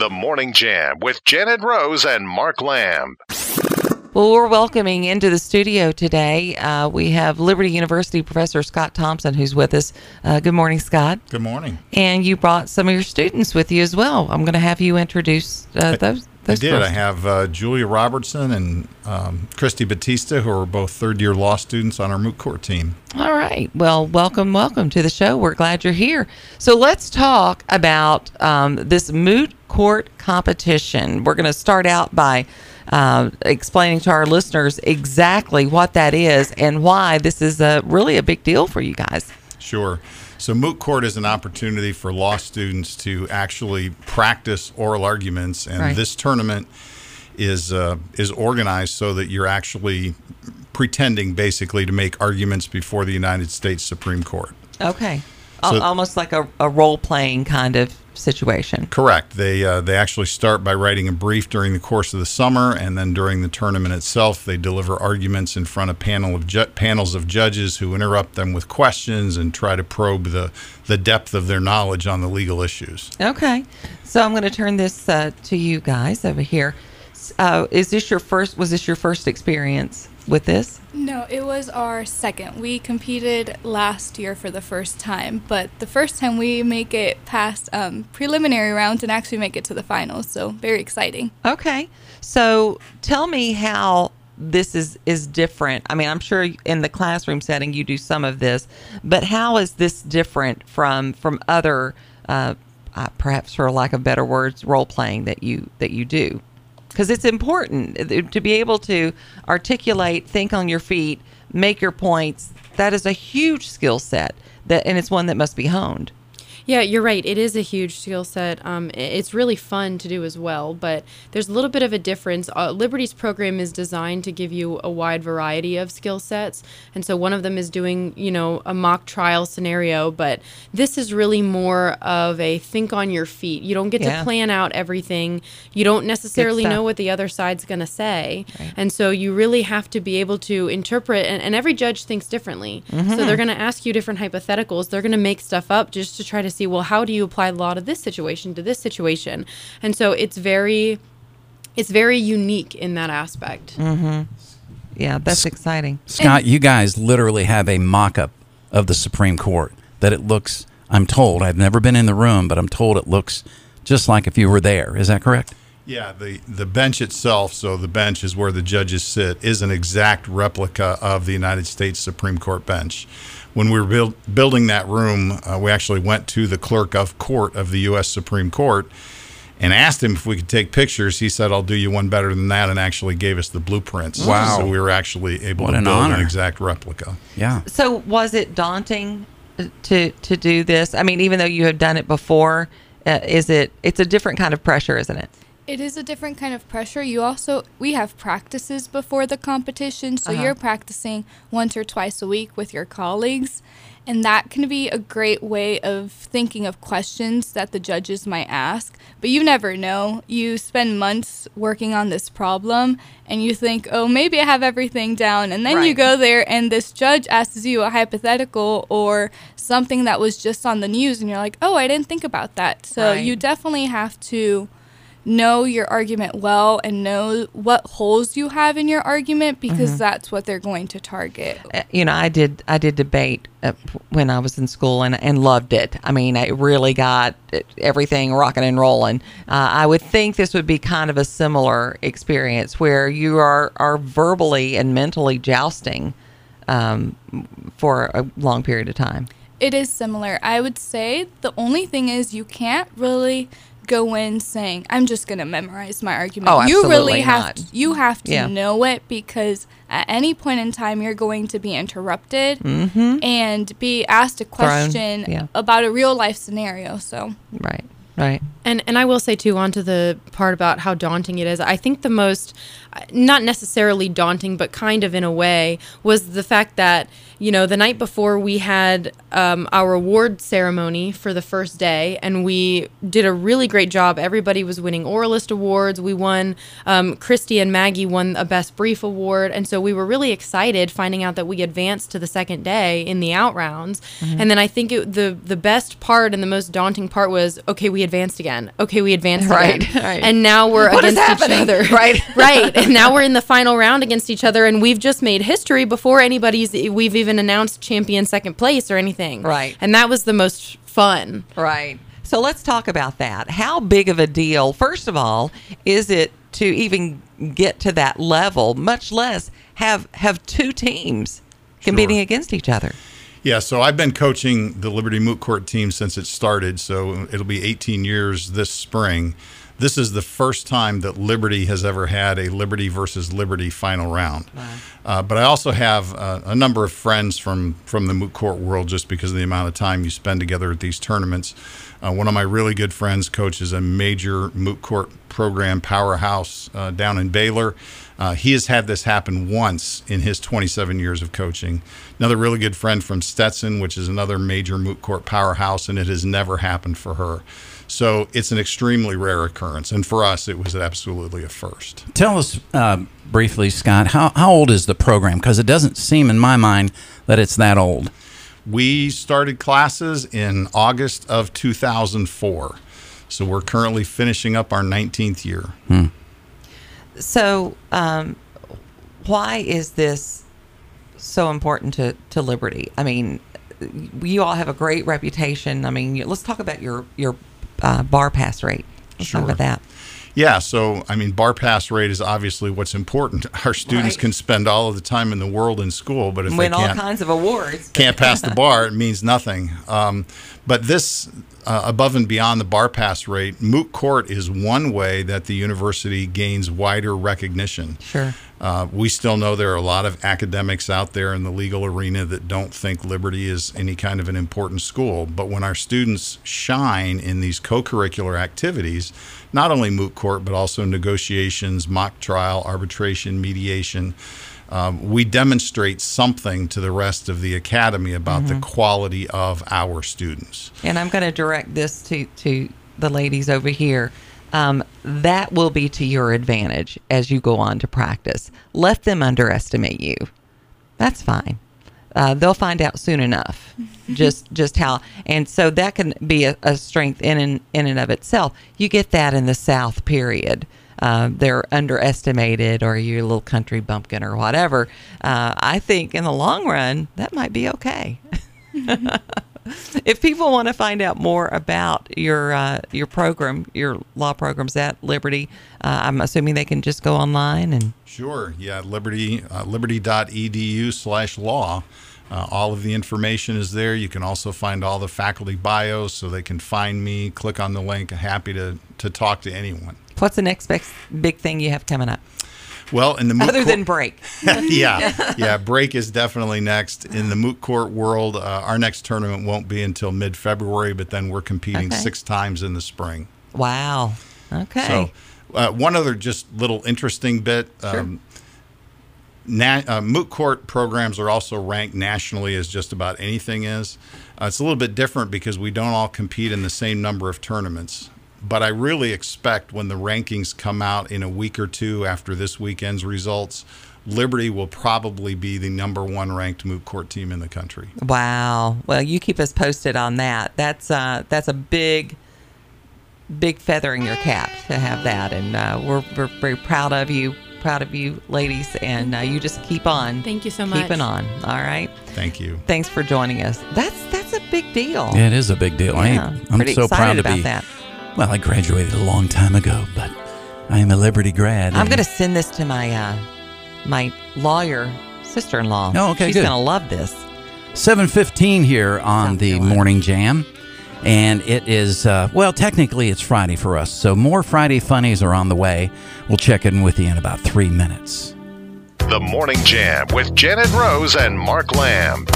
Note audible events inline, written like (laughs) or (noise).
The Morning Jam with Janet Rose and Mark Lamb. Well, we're welcoming into the studio today. Uh, we have Liberty University Professor Scott Thompson who's with us. Uh, good morning, Scott. Good morning. And you brought some of your students with you as well. I'm going to have you introduce uh, those. I did. I have uh, Julia Robertson and um, Christy Batista, who are both third year law students on our moot court team. All right. Well, welcome, welcome to the show. We're glad you're here. So let's talk about um, this moot court competition. We're going to start out by uh, explaining to our listeners exactly what that is and why this is a, really a big deal for you guys. Sure. So, moot court is an opportunity for law students to actually practice oral arguments, and right. this tournament is uh, is organized so that you're actually pretending basically to make arguments before the United States Supreme Court. Okay. So, almost like a, a role playing kind of situation. Correct. They uh, they actually start by writing a brief during the course of the summer, and then during the tournament itself, they deliver arguments in front of panel of ju- panels of judges who interrupt them with questions and try to probe the the depth of their knowledge on the legal issues. Okay, so I'm going to turn this uh, to you guys over here. Uh, is this your first? Was this your first experience with this? No, it was our second. We competed last year for the first time, but the first time we make it past um, preliminary rounds and actually make it to the finals. So very exciting. Okay, so tell me how this is is different. I mean, I'm sure in the classroom setting you do some of this, but how is this different from from other, uh, uh, perhaps for lack of better words, role playing that you that you do? Because it's important uh, to be able to articulate, think on your feet, make your points. That is a huge skill set that, and it's one that must be honed. Yeah, you're right. It is a huge skill set. Um, it's really fun to do as well, but there's a little bit of a difference. Uh, Liberty's program is designed to give you a wide variety of skill sets, and so one of them is doing, you know, a mock trial scenario. But this is really more of a think on your feet. You don't get yeah. to plan out everything. You don't necessarily know what the other side's going to say, right. and so you really have to be able to interpret. And, and every judge thinks differently, mm-hmm. so they're going to ask you different hypotheticals. They're going to make stuff up just to try to see, well, how do you apply the law to this situation, to this situation? And so it's very, it's very unique in that aspect. Mm-hmm. Yeah, that's exciting. Scott, you guys literally have a mock up of the Supreme Court that it looks, I'm told, I've never been in the room, but I'm told it looks just like if you were there. Is that correct? Yeah, the, the bench itself, so the bench is where the judges sit, is an exact replica of the United States Supreme Court bench when we were build, building that room, uh, we actually went to the clerk of court of the U.S. Supreme Court and asked him if we could take pictures. He said, "I'll do you one better than that," and actually gave us the blueprints. Wow! So we were actually able what to an build honor. an exact replica. Yeah. So was it daunting to to do this? I mean, even though you have done it before, uh, is it? It's a different kind of pressure, isn't it? It is a different kind of pressure. You also we have practices before the competition, so uh-huh. you're practicing once or twice a week with your colleagues, and that can be a great way of thinking of questions that the judges might ask. But you never know. You spend months working on this problem and you think, "Oh, maybe I have everything down." And then right. you go there and this judge asks you a hypothetical or something that was just on the news and you're like, "Oh, I didn't think about that." So right. you definitely have to know your argument well and know what holes you have in your argument because mm-hmm. that's what they're going to target. Uh, you know, I did I did debate uh, when I was in school and and loved it. I mean, I really got everything rocking and rolling. Uh, I would think this would be kind of a similar experience where you are are verbally and mentally jousting um, for a long period of time. It is similar. I would say the only thing is you can't really go in saying I'm just going to memorize my argument. Oh, you really have not. to, you have to yeah. know it because at any point in time you're going to be interrupted mm-hmm. and be asked a question yeah. about a real life scenario. So right. Right. And and I will say too onto the part about how daunting it is. I think the most not necessarily daunting but kind of in a way was the fact that you know the night before we had um, our award ceremony for the first day and we did a really great job everybody was winning oralist awards we won um, christy and maggie won a best brief award and so we were really excited finding out that we advanced to the second day in the out rounds mm-hmm. and then i think it, the the best part and the most daunting part was okay we advanced again. Okay, we advanced Right, again. (laughs) right. And now we're What is against each other. (laughs) Right. (laughs) right. And now we're in the final round against each other and we've just made history before anybody's we've even announced champion second place or anything. Right. And that was the most fun. Right. So let's talk about that. How big of a deal, first of all, is it to even get to that level, much less have have two teams competing Sure. against each other? Yeah, so I've been coaching the Liberty Moot Court team since it started, so it'll be 18 years this spring. This is the first time that Liberty has ever had a Liberty versus Liberty final round. Uh, but I also have uh, a number of friends from, from the moot court world just because of the amount of time you spend together at these tournaments. Uh, one of my really good friends coaches a major moot court program powerhouse uh, down in Baylor. Uh, he has had this happen once in his 27 years of coaching. Another really good friend from Stetson, which is another major moot court powerhouse, and it has never happened for her. So it's an extremely rare occurrence. And for us, it was absolutely a first. Tell us uh, briefly, Scott, how, how old is the program? Because it doesn't seem in my mind that it's that old. We started classes in August of 2004. So we're currently finishing up our 19th year. So, um, why is this so important to, to Liberty? I mean, you all have a great reputation. I mean, let's talk about your your uh, bar pass rate. Let's talk about that. Yeah, so I mean, bar pass rate is obviously what's important. (laughs) Our students Right. can spend all of the time in the world in school, but if Win they all can't kinds of awards. can't (laughs) pass the bar, it means nothing. Um, but this, uh, above and beyond the bar pass rate, moot court is one way that the university gains wider recognition. Sure. Uh, we still know there are a lot of academics out there in the legal arena that don't think Liberty is any kind of an important school. But when our students shine in these co curricular activities, not only moot court, but also negotiations, mock trial, arbitration, mediation, um, we demonstrate something to the rest of the academy about the quality of our students. And I'm going to direct this to, to the ladies over here. Um, that will be to your advantage as you go on to practice. Let them underestimate you. That's fine. Uh, they'll find out soon enough. (laughs) just just how, and so that can be a, a strength in and in and of itself. You get that in the South. Period. Uh, they're underestimated, or you're a little country bumpkin, or whatever. Uh, I think in the long run, that might be okay. (laughs) (laughs) if people want to find out more about your uh, your program, your law programs at Liberty, uh, I'm assuming they can just go online and Sure. Yeah. Liberty, uh, liberty.edu slash law. Uh, all of the information is there. You can also find all the faculty bios so they can find me, click on the link. Happy to, to talk to anyone. what's the next big, big thing you have coming up Well, in the moot other court- than break? (laughs) yeah, yeah. Break is definitely next in the moot court world. Uh, our next tournament won't be until mid February, but then we're competing Okay. six times in the spring. Wow. Okay. So, uh, one other just little interesting bit. Um, na- uh, moot court programs are also ranked nationally as just about anything is. Uh, it's a little bit different because we don't all compete in the same number of tournaments. But I really expect when the rankings come out in a week or two after this weekend's results, Liberty will probably be the number one ranked moot court team in the country. Wow. Well, you keep us posted on that. That's uh, that's a big, big feather in your cap to have that, and uh, we're we're very proud of you, proud of you, ladies, and uh, you just keep on. Thank you so much. Keeping on. All right. Thank you. Thanks for joining us. That's that's a big deal. Yeah, it is a big deal. Yeah, I, I'm pretty so proud excited to be. about that. Well, I graduated a long time ago, but I am a Liberty grad. I'm going to send this to my uh, my lawyer sister-in-law. Oh, okay, She's going to love this. 7:15 here on South the Carolina. morning jam. And it is, uh, well, technically it's Friday for us. So more Friday funnies are on the way. We'll check in with you in about three minutes. The Morning Jam with Janet Rose and Mark Lamb.